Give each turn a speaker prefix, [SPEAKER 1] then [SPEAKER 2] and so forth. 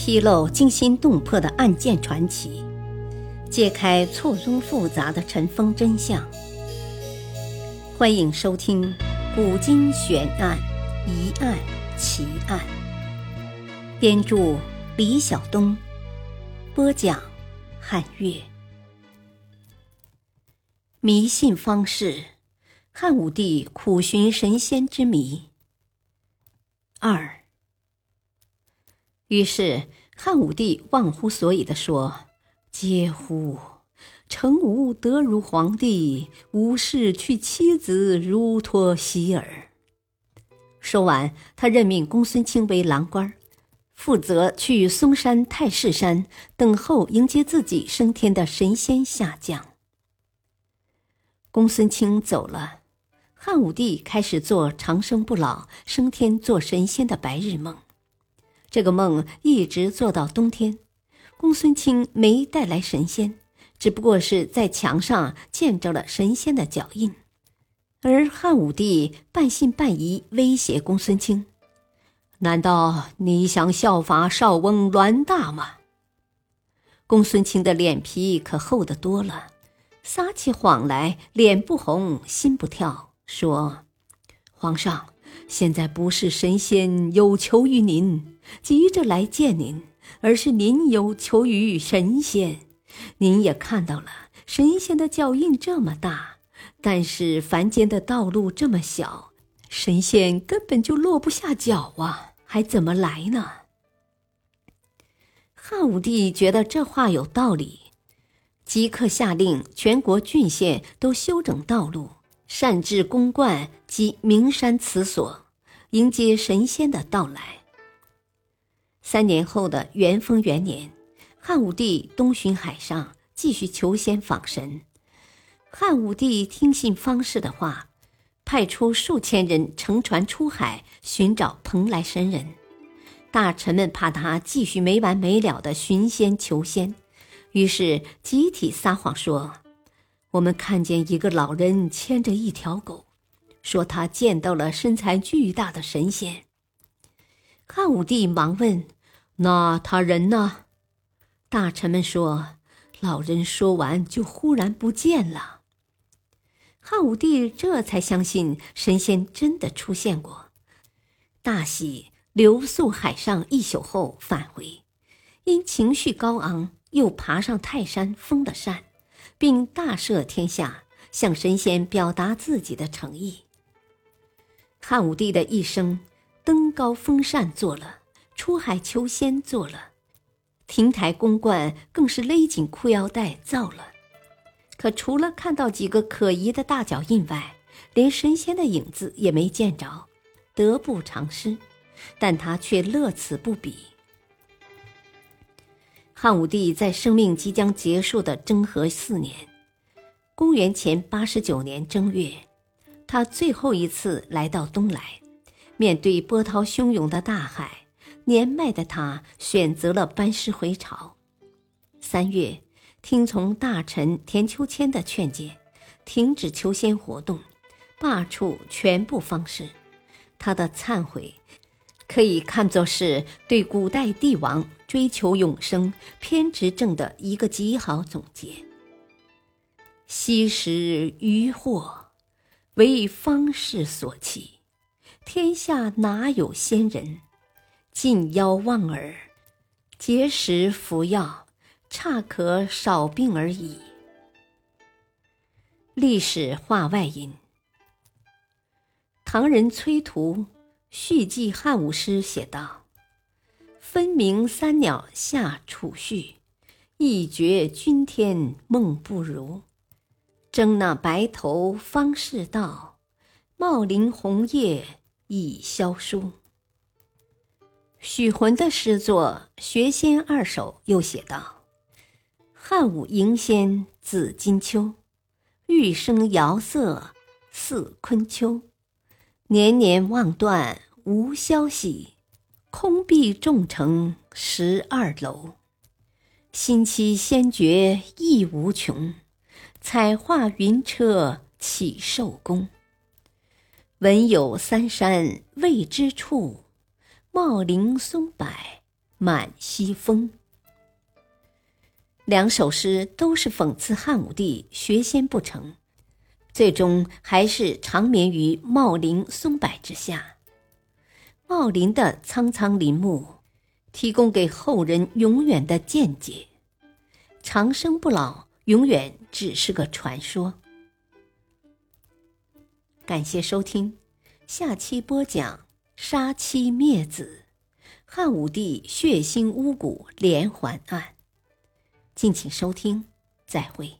[SPEAKER 1] 披露惊心动魄的案件传奇，揭开错综复杂的尘封真相。欢迎收听《古今悬案、疑案、奇案》，编著李晓东，播讲汉月。迷信方式，汉武帝苦寻神仙之谜。二。于是，汉武帝忘乎所以地说：“嗟乎！成吾德如皇帝，无事去妻子如脱希尔。”说完，他任命公孙卿为郎官，负责去嵩山、太室山等候迎接自己升天的神仙下降。公孙卿走了，汉武帝开始做长生不老、升天做神仙的白日梦。这个梦一直做到冬天，公孙卿没带来神仙，只不过是在墙上见着了神仙的脚印。而汉武帝半信半疑，威胁公孙卿：“难道你想效法少翁栾大吗？”公孙卿的脸皮可厚得多了，撒起谎来脸不红心不跳，说：“皇上。”现在不是神仙有求于您，急着来见您，而是您有求于神仙。您也看到了，神仙的脚印这么大，但是凡间的道路这么小，神仙根本就落不下脚啊，还怎么来呢？汉武帝觉得这话有道理，即刻下令全国郡县都修整道路。善治宫观及名山祠所，迎接神仙的到来。三年后的元丰元年，汉武帝东巡海上，继续求仙访神。汉武帝听信方士的话，派出数千人乘船出海寻找蓬莱神人。大臣们怕他继续没完没了的寻仙求仙，于是集体撒谎说。我们看见一个老人牵着一条狗，说他见到了身材巨大的神仙。汉武帝忙问：“那他人呢？”大臣们说：“老人说完就忽然不见了。”汉武帝这才相信神仙真的出现过，大喜，留宿海上一宿后返回，因情绪高昂，又爬上泰山封了山。并大赦天下，向神仙表达自己的诚意。汉武帝的一生，登高封禅做了，出海求仙做了，亭台宫观更是勒紧裤腰带造了。可除了看到几个可疑的大脚印外，连神仙的影子也没见着，得不偿失。但他却乐此不彼。汉武帝在生命即将结束的征和四年，公元前八十九年正月，他最后一次来到东来。面对波涛汹涌的大海，年迈的他选择了班师回朝。三月，听从大臣田秋千的劝诫，停止求仙活动，罢黜全部方士。他的忏悔。可以看作是对古代帝王追求永生、偏执症的一个极好总结。昔时渔获，为方士所弃，天下哪有仙人？近妖望耳，结食服药，差可少病而已。历史话外音：唐人崔涂。续记汉武诗写道：“分明三鸟下楚绪，一觉君天梦不如。争那白头方是道，茂林红叶已萧疏。”许浑的诗作《学仙二首》又写道：“汉武迎仙紫金秋，玉生遥瑟似昆秋。”年年望断无消息，空壁重城十二楼。新期仙绝意无穷，彩画云车起寿宫。闻有三山未知处，茂林松柏满西风。两首诗都是讽刺汉武帝学仙不成，最终还是长眠于茂林松柏之下。茂林的苍苍林木，提供给后人永远的见解。长生不老，永远只是个传说。感谢收听，下期播讲杀妻灭子，汉武帝血腥巫蛊连环案。敬请收听，再会。